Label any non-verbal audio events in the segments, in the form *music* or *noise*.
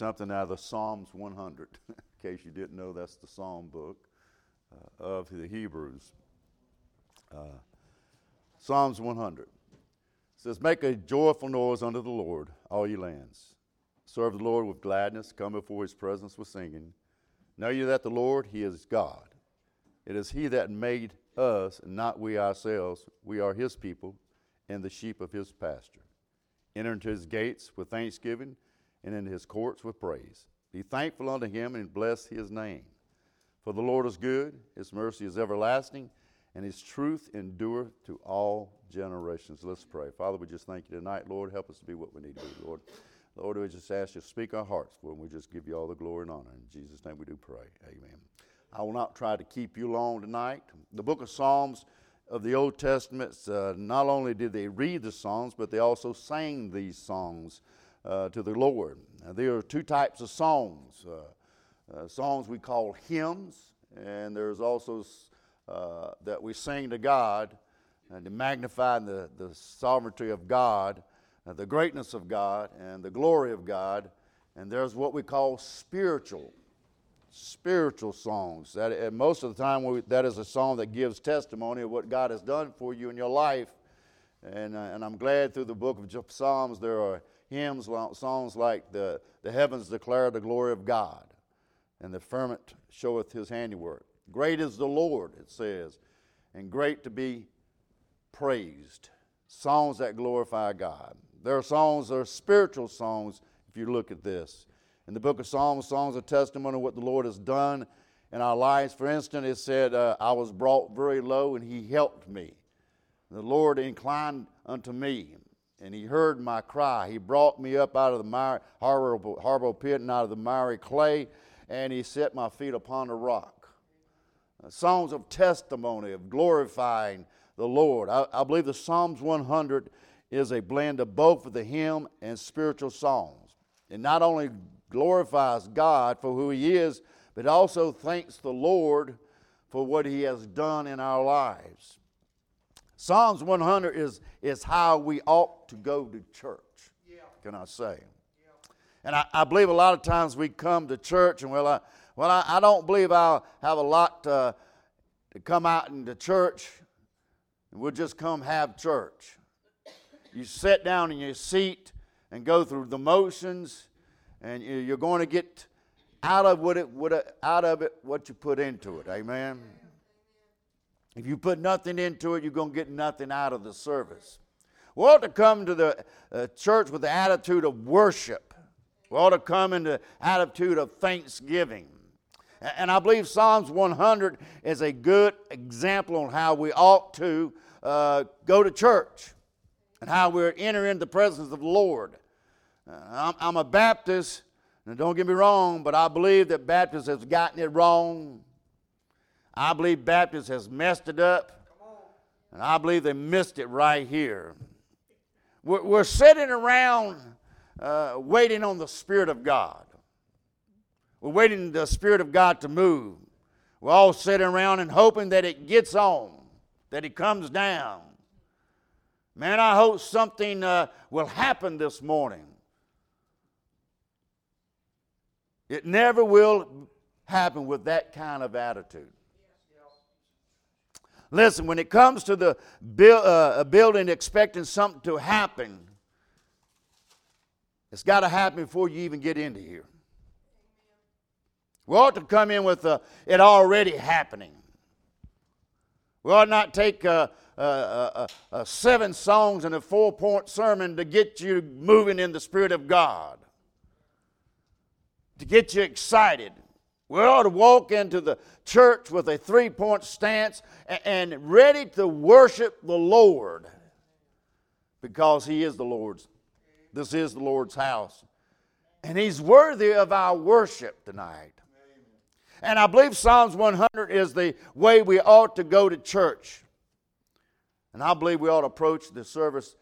something out of Psalms 100. *laughs* In case you didn't know, that's the Psalm book uh, of the Hebrews. Uh, Psalms 100 it says, Make a joyful noise unto the Lord, all ye lands. Serve the Lord with gladness, come before his presence with singing. Know ye that the Lord, he is God. It is he that made us, and not we ourselves. We are his people and the sheep of his pasture. Enter into his gates with thanksgiving and in his courts with praise. Be thankful unto him and bless his name. For the Lord is good, his mercy is everlasting, and his truth endureth to all generations. Let's pray. Father, we just thank you tonight. Lord, help us to be what we need to be, Lord. Lord, we just ask you to speak our hearts, Lord, and we just give you all the glory and honor. In Jesus' name we do pray. Amen. I will not try to keep you long tonight. The book of Psalms of the Old Testament, uh, not only did they read the songs, but they also sang these songs to the Lord. Now, there are two types of songs uh, uh songs we call hymns, and there's also uh, that we sing to God and to magnify the, the sovereignty of God, uh, the greatness of God, and the glory of God. And there's what we call spiritual spiritual songs. That, and most of the time, we, that is a song that gives testimony of what God has done for you in your life. And, uh, and I'm glad through the book of Psalms there are hymns, songs like the, the heavens declare the glory of God, and the firmament showeth his handiwork. Great is the Lord, it says, and great to be praised. Songs that glorify God. There are songs, there are spiritual songs, if you look at this. In the book of Psalms, songs of testimony of what the Lord has done in our lives. For instance, it said, uh, I was brought very low and he helped me. The Lord inclined unto me and he heard my cry. He brought me up out of the mire, horrible, horrible pit and out of the miry clay and he set my feet upon the rock. Uh, songs of testimony, of glorifying the Lord. I, I believe the Psalms 100 is a blend of both of the hymn and spiritual songs. It not only glorifies God for who He is, but also thanks the Lord for what He has done in our lives. Psalms 100 is, is how we ought to go to church, yeah. can I say? Yeah. And I, I, believe a lot of times we come to church and, well, I, well, I, I don't believe I'll have a lot uh, to come out into church and we'll just come have church. You sit down in your seat and go through the motions and you're going to get out of what it, what out of it what you put into it. Amen. If you put nothing into it, you're going to get nothing out of the service. We ought to come to the uh, church with the attitude of worship. We ought to come in the attitude of thanksgiving. And I believe Psalms 100 is a good example on how we ought to uh, go to church and how we're entering the presence of the Lord. Uh, I'm, I'm a Baptist, and don't get me wrong, but I believe that Baptists has gotten it wrong. I believe Baptists has messed it up. And I believe they missed it right here. We're, we're sitting around uh, waiting on the Spirit of God. We're waiting the Spirit of God to move. We're all sitting around and hoping that it gets on, that it comes down. Man, I hope something uh, will happen this morning. It never will happen with that kind of attitude. Listen, when it comes to the build, uh, a building expecting something to happen, it's got to happen before you even get into here. We ought to come in with uh, it already happening. We ought not take uh, uh, uh, uh seven songs and a four point sermon to get you moving in the Spirit of God to get you excited. We ought to walk into the church with a three point stance and ready to worship the Lord because He is the Lord's. This is the Lord's house. And He's worthy of our worship tonight. And I believe Psalms 100 is the way we ought to go to church. And I believe we ought to approach the service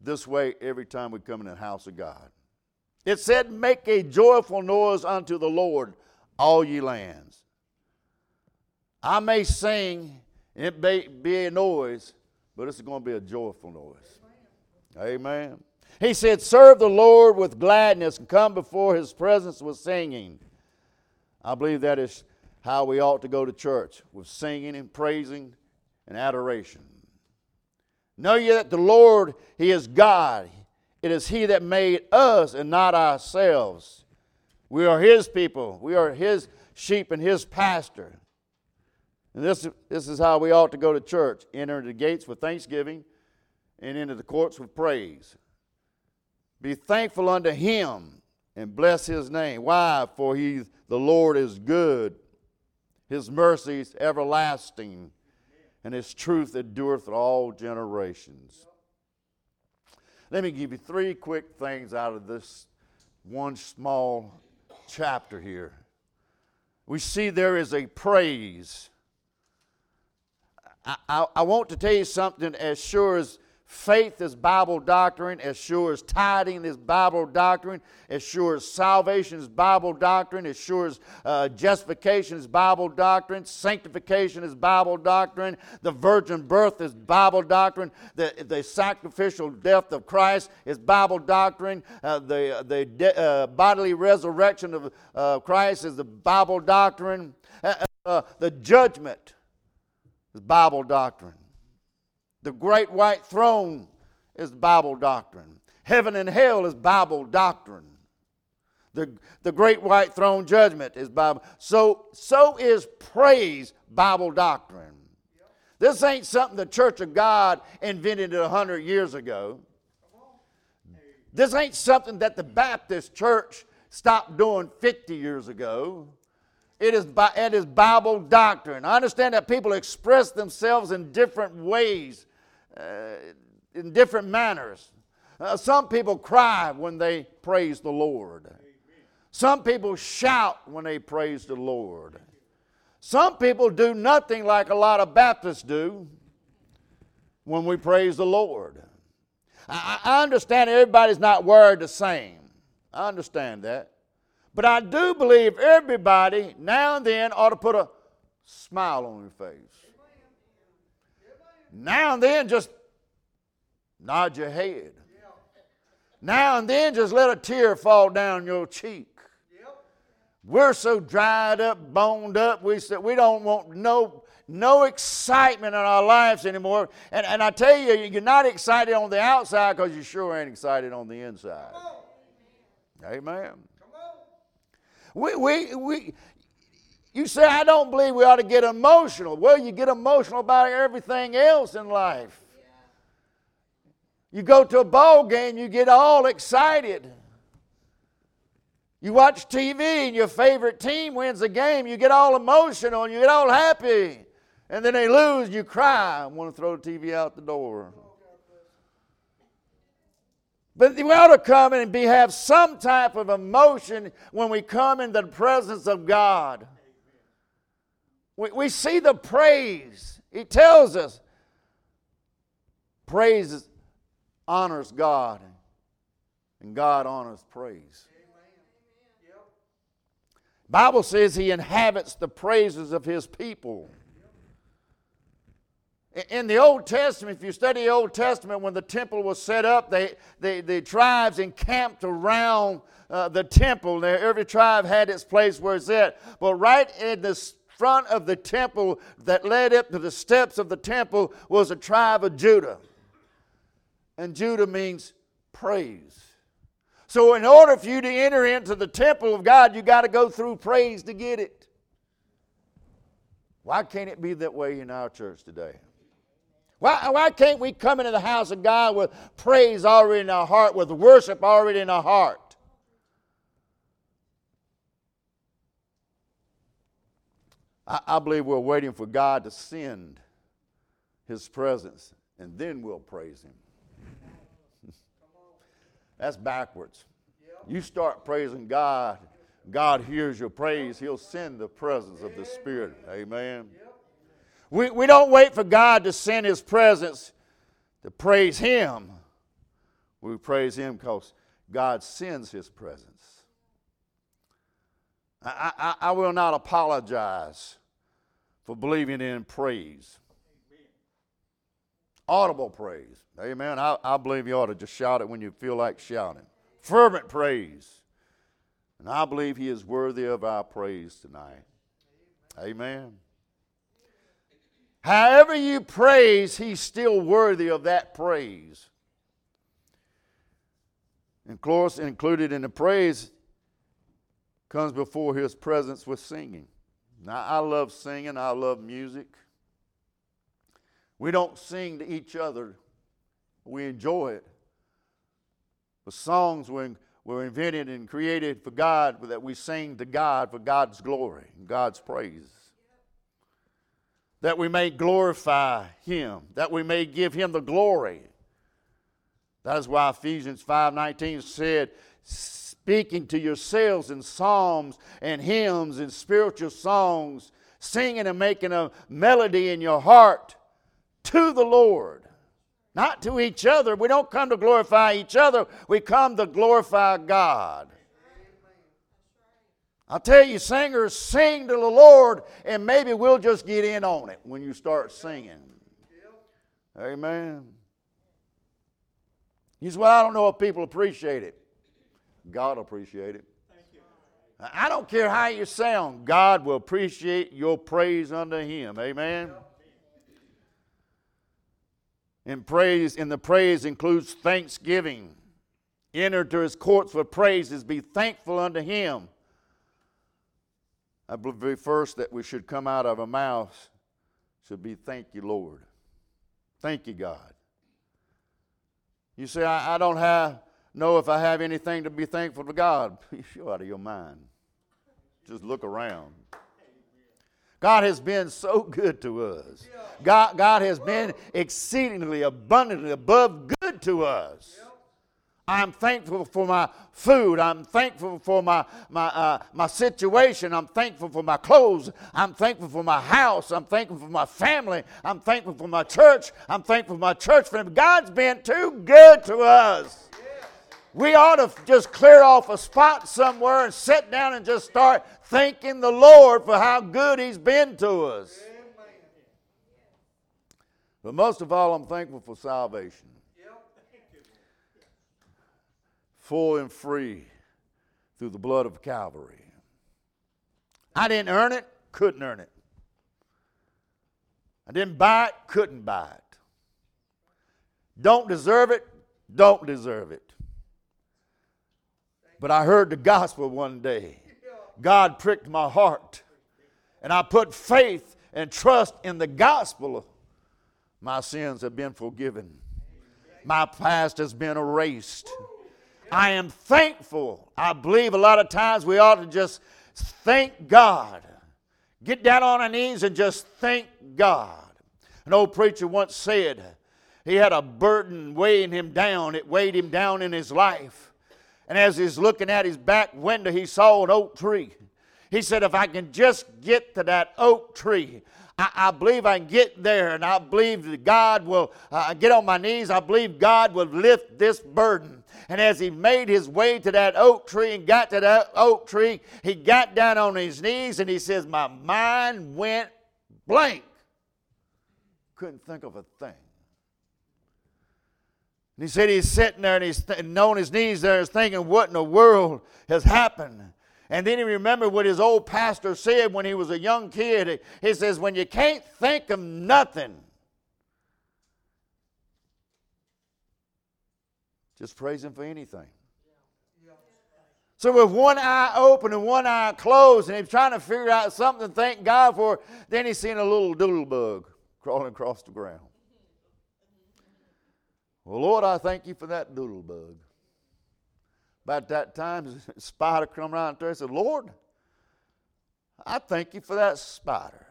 this way every time we come in the house of God. It said, Make a joyful noise unto the Lord, all ye lands. I may sing, it may be a noise, but it's going to be a joyful noise. Amen. He said, Serve the Lord with gladness and come before his presence with singing. I believe that is how we ought to go to church with singing and praising and adoration. Know ye that the Lord, He is God. It is He that made us and not ourselves. We are His people. We are His sheep and His pastor. And this, this is how we ought to go to church enter the gates with thanksgiving and into the courts with praise. Be thankful unto Him and bless His name. Why? For He, the Lord, is good, His mercies everlasting and his truth endureth all generations. Let me give you three quick things out of this one small chapter here. We see there is a praise. I, I, I want to tell you something as sure as Faith is Bible doctrine, as sure as tithing is Bible doctrine, as sure as salvation is Bible doctrine, as sure as uh, justification is Bible doctrine, sanctification is Bible doctrine, the virgin birth is Bible doctrine, the, the sacrificial death of Christ is Bible doctrine, uh, the, the de- uh, bodily resurrection of uh, Christ is the Bible doctrine, uh, uh, the judgment is Bible doctrine. The great white throne is Bible doctrine. Heaven and hell is Bible doctrine. The, the great white throne judgment is Bible. So, so is praise Bible doctrine. This ain't something the Church of God invented a hundred years ago. This ain't something that the Baptist Church stopped doing 50 years ago. It is, it is Bible doctrine. I understand that people express themselves in different ways in different manners. Uh, some people cry when they praise the Lord. Some people shout when they praise the Lord. Some people do nothing like a lot of Baptists do when we praise the Lord. I, I understand everybody's not wired the same. I understand that. But I do believe everybody now and then ought to put a smile on your face. Now and then, just nod your head. Now and then, just let a tear fall down your cheek. We're so dried up, boned up, we, said we don't want no, no excitement in our lives anymore. And, and I tell you, you're not excited on the outside because you sure ain't excited on the inside. Amen. We, we, we, you say, I don't believe we ought to get emotional. Well, you get emotional about everything else in life. You go to a ball game, you get all excited. You watch TV and your favorite team wins the game, you get all emotional and you get all happy. And then they lose, you cry and want to throw the TV out the door. But we ought to come and be, have some type of emotion when we come in the presence of God. We, we see the praise. He tells us praise honors God, and God honors praise. Bible says he inhabits the praises of his people. In the Old Testament, if you study the Old Testament, when the temple was set up, they, they, the tribes encamped around uh, the temple. Now, Every tribe had its place where it's at. But right in the front of the temple that led up to the steps of the temple was a tribe of Judah. And Judah means praise. So, in order for you to enter into the temple of God, you got to go through praise to get it. Why can't it be that way in our church today? Why, why can't we come into the house of God with praise already in our heart, with worship already in our heart? I, I believe we're waiting for God to send His presence, and then we'll praise Him. *laughs* That's backwards. You start praising God, God hears your praise, He'll send the presence of the Spirit. Amen. We, we don't wait for God to send His presence to praise Him. We praise Him because God sends His presence. I, I, I will not apologize for believing in praise. Audible praise. Amen. I, I believe you ought to just shout it when you feel like shouting. Fervent praise. And I believe he is worthy of our praise tonight. Amen. However you praise, he's still worthy of that praise. And of course, included in the praise comes before his presence with singing. Now, I love singing, I love music. We don't sing to each other, we enjoy it. But songs were, were invented and created for God, that we sing to God for God's glory and God's praise. That we may glorify Him, that we may give Him the glory. That is why Ephesians 5:19 said, speaking to yourselves in psalms and hymns and spiritual songs, singing and making a melody in your heart to the Lord, not to each other. We don't come to glorify each other, we come to glorify God. I'll tell you, singers, sing to the Lord, and maybe we'll just get in on it when you start singing. Amen. Say, Well, I don't know if people appreciate it. God will appreciate it. I don't care how you sound, God will appreciate your praise unto Him. Amen. And praise, and the praise includes thanksgiving. Enter to his courts with praises, be thankful unto him. I believe first that we should come out of our mouths should be thank you, Lord. Thank you, God. You say, I, I don't have know if I have anything to be thankful to God. *laughs* You're out of your mind. Just look around. God has been so good to us. God, God has been exceedingly abundantly above good to us. I'm thankful for my food. I'm thankful for my, my, uh, my situation. I'm thankful for my clothes. I'm thankful for my house. I'm thankful for my family. I'm thankful for my church. I'm thankful for my church family. God's been too good to us. We ought to just clear off a spot somewhere and sit down and just start thanking the Lord for how good He's been to us. But most of all, I'm thankful for salvation. Full and free through the blood of Calvary. I didn't earn it, couldn't earn it. I didn't buy it, couldn't buy it. Don't deserve it, don't deserve it. But I heard the gospel one day. God pricked my heart. And I put faith and trust in the gospel. My sins have been forgiven. My past has been erased. I am thankful. I believe a lot of times we ought to just thank God. Get down on our knees and just thank God. An old preacher once said he had a burden weighing him down, it weighed him down in his life. And as he's looking at his back window, he saw an oak tree. He said, If I can just get to that oak tree, I, I believe I can get there, and I believe that God will uh, get on my knees. I believe God will lift this burden. And as he made his way to that oak tree and got to that oak tree, he got down on his knees and he says, My mind went blank. Couldn't think of a thing. And he said he's sitting there and he's th- on his knees there, and thinking, what in the world has happened? And then he remembered what his old pastor said when he was a young kid. He says, when you can't think of nothing, just praise him for anything. So with one eye open and one eye closed, and he's trying to figure out something to thank God for, then he's seen a little doodle bug crawling across the ground. Well, Lord, I thank you for that doodle bug. About that time, a *laughs* spider come around there and said, Lord, I thank you for that spider.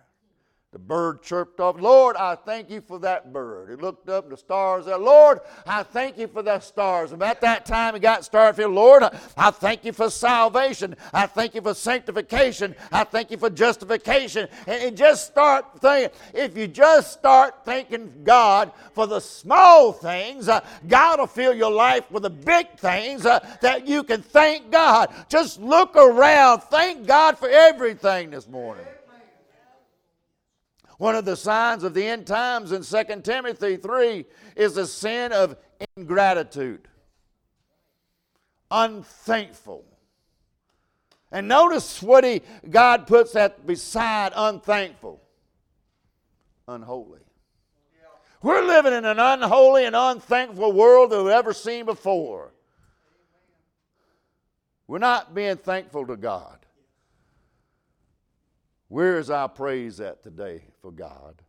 The bird chirped off, Lord, I thank you for that bird. He looked up, the stars there. Lord, I thank you for the stars. About that time, he got started feeling, Lord, I thank you for salvation. I thank you for sanctification. I thank you for justification. And, just start thinking. If you just start thanking God for the small things, uh, God will fill your life with the big things uh, that you can thank God. Just look around. Thank God for everything this morning. One of the signs of the end times in 2 Timothy 3 is the sin of ingratitude, unthankful. And notice what he, God puts that beside unthankful unholy. We're living in an unholy and unthankful world that we've ever seen before. We're not being thankful to God. Where is our praise at today for God?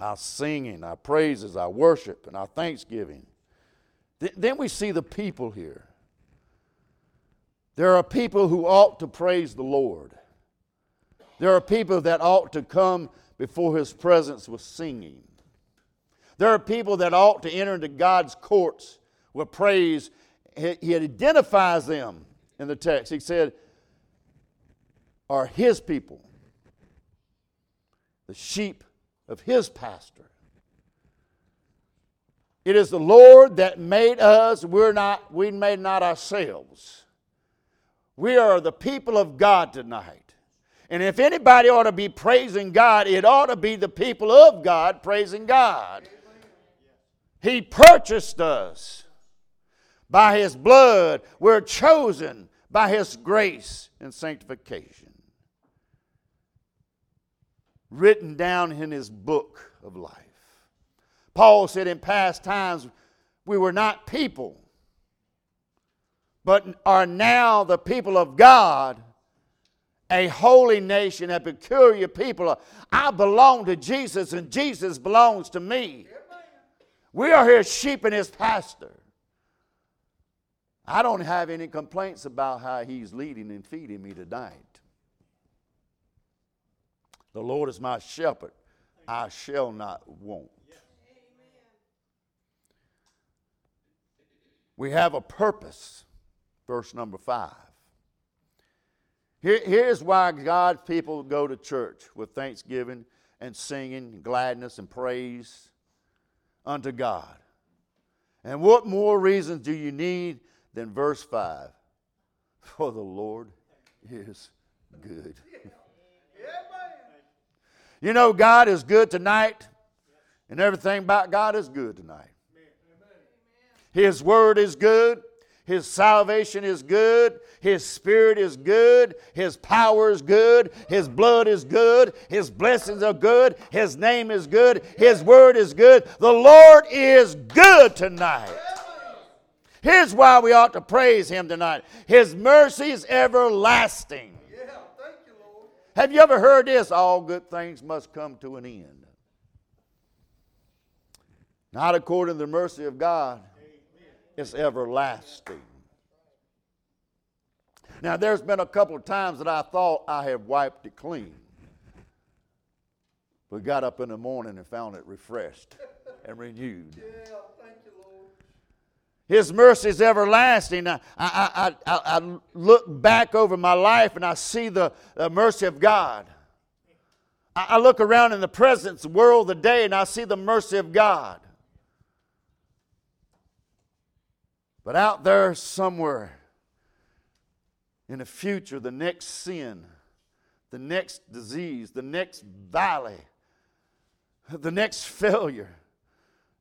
Our singing, our praises, our worship, and our thanksgiving. Th- then we see the people here. There are people who ought to praise the Lord. There are people that ought to come before His presence with singing. There are people that ought to enter into God's courts with praise. He identifies them in the text. He said, are his people, the sheep of his pastor. It is the Lord that made us. We're not, we made not ourselves. We are the people of God tonight. And if anybody ought to be praising God, it ought to be the people of God praising God. He purchased us by His blood. We're chosen by His grace and sanctification written down in his book of life. Paul said in past times, we were not people, but are now the people of God, a holy nation, a peculiar people. I belong to Jesus, and Jesus belongs to me. We are his sheep and his pastor. I don't have any complaints about how he's leading and feeding me tonight. The Lord is my shepherd, I shall not want. We have a purpose. Verse number five. Here, here's why God's people go to church with thanksgiving and singing, gladness and praise unto God. And what more reasons do you need than verse 5? *laughs* For the Lord is good. *laughs* You know, God is good tonight, and everything about God is good tonight. His word is good. His salvation is good. His spirit is good. His power is good. His blood is good. His blessings are good. His name is good. His word is good. The Lord is good tonight. Here's why we ought to praise Him tonight His mercy is everlasting. Have you ever heard this? All good things must come to an end. Not according to the mercy of God, it's everlasting. Now, there's been a couple of times that I thought I had wiped it clean. But got up in the morning and found it refreshed and renewed. Yeah. His mercy is everlasting. I, I, I, I, look back over my life and I see the, the mercy of God. I, I look around in the present world today and I see the mercy of God. But out there somewhere in the future, the next sin, the next disease, the next valley, the next *laughs* failure,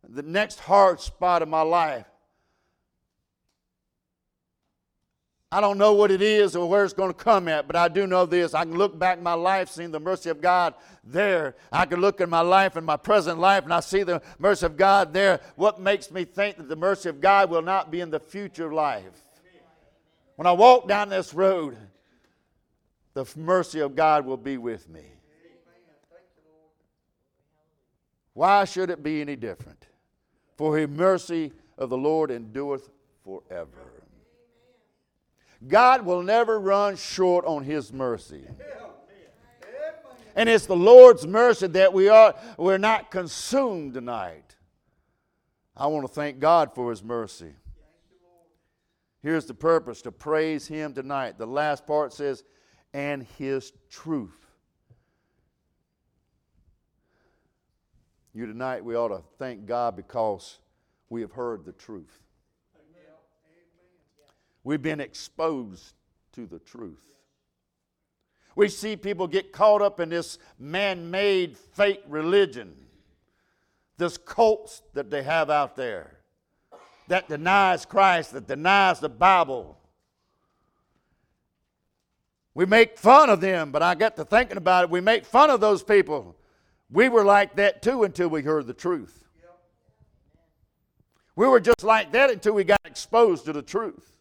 the next hard spot of my life, I don't know what it is or where it's going to come at, but I do know this. I can look back in my life, seeing the mercy of God there. I can look in my life and my present life, and I see the mercy of God there. What makes me think that the mercy of God will not be in the future life? When I walk down this road, the mercy of God will be with me. Why should it be any different? For the mercy of the Lord endureth forever. God will never run short on His mercy. And it's the Lord's mercy that we are we're not consumed tonight. I want to thank God for His mercy. Here's the purpose to praise Him tonight. The last part says, and His truth. You tonight, we ought to thank God because we have heard the truth. We've been exposed to the truth. We see people get caught up in this man made fake religion, this cults that they have out there that denies Christ, that denies the Bible. We make fun of them, but I got to thinking about it. We make fun of those people. We were like that too until we heard the truth. We were just like that until we got exposed to the truth.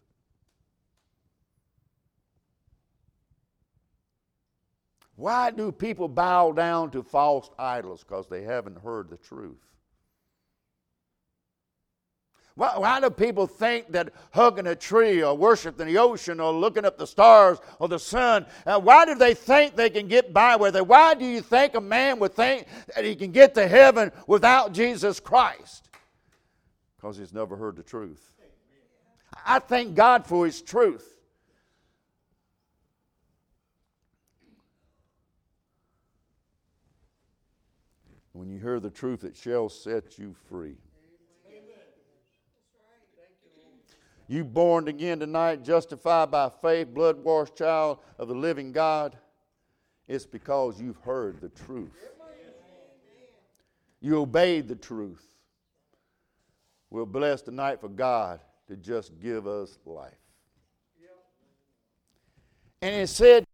Why do people bow down to false idols? Because they haven't heard the truth. Why, why, do people think that hugging a tree or worshiping the ocean or looking up the stars or the sun, uh, why do they think they can get by with it? Why do you think a man would think that he can get to heaven without Jesus Christ? Because he's never heard the truth. I thank God for his truth. When you hear the truth, it shall set you free. You born again tonight, justified by faith, blood washed child of the living God. It's because you've heard the truth. You obeyed the truth. We're blessed tonight for God to just give us life. And it said,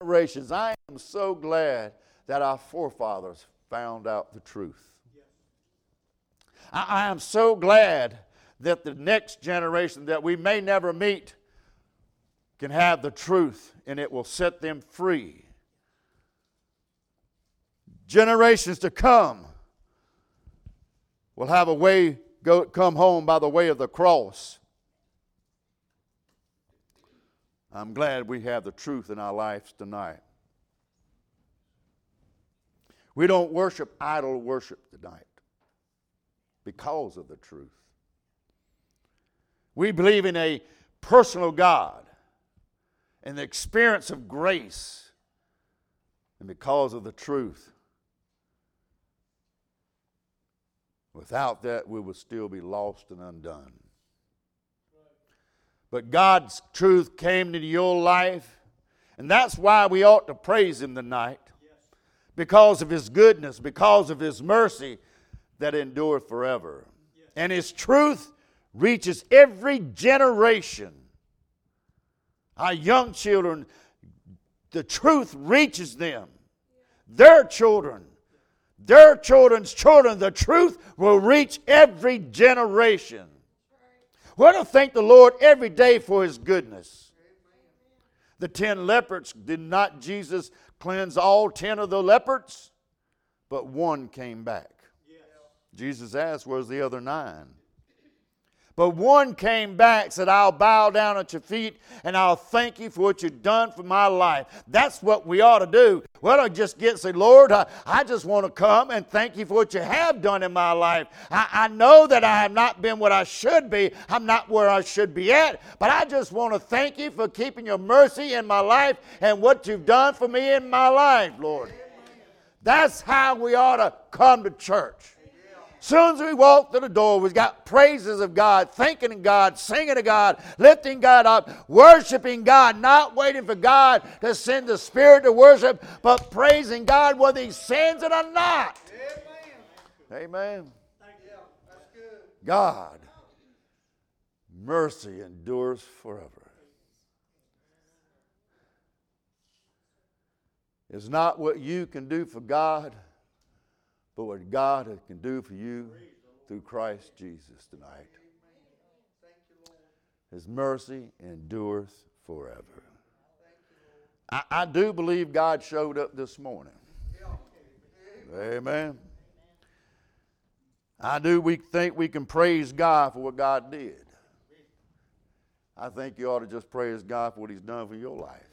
generations, I am so glad that our forefathers found out the truth. I, I am so glad that the next generation that we may never meet can have the truth and it will set them free. Generations to come will have a way go come home by the way of the cross. I'm glad we have the truth in our lives tonight. We don't worship idol worship tonight because of the truth. We believe in a personal God and the experience of grace. And because of the truth, without that, we would still be lost and undone. But God's truth came into your life, and that's why we ought to praise Him tonight. Because of His goodness, because of His mercy that endureth forever. And His truth reaches every generation. Our young children, the truth reaches them. Their children, their children's children, the truth will reach every generation. We ought to thank the Lord every day for His goodness. The ten lepers, did not Jesus cleanse all ten of the lepers? But one came back. Jesus asked, Where's the other nine? But one came back, said, I'll bow down at your feet and I'll thank you for what you've done for my life. That's what we ought to do. We I just get say, Lord, I, I just want to come and thank you for what you have done in my life. I, I know that I have not been what I should be. I'm not where I should be at. But I just want to thank you for keeping your mercy in my life and what you've done for me in my life, Lord. That's how we ought to come to church soon as we walk through the door, we've got praises of God, thanking God, singing to God, lifting God up, worshiping God, not waiting for God to send the Spirit to worship, but praising God whether He sends it or not. Amen. Amen. God, mercy endures forever. It's not what you can do for God but what God can do for you through Christ Jesus tonight. His mercy endures forever. I, I do believe God showed up this morning. Amen. I do we think we can praise God for what God did. I think you ought to just praise God for what He's done for your life.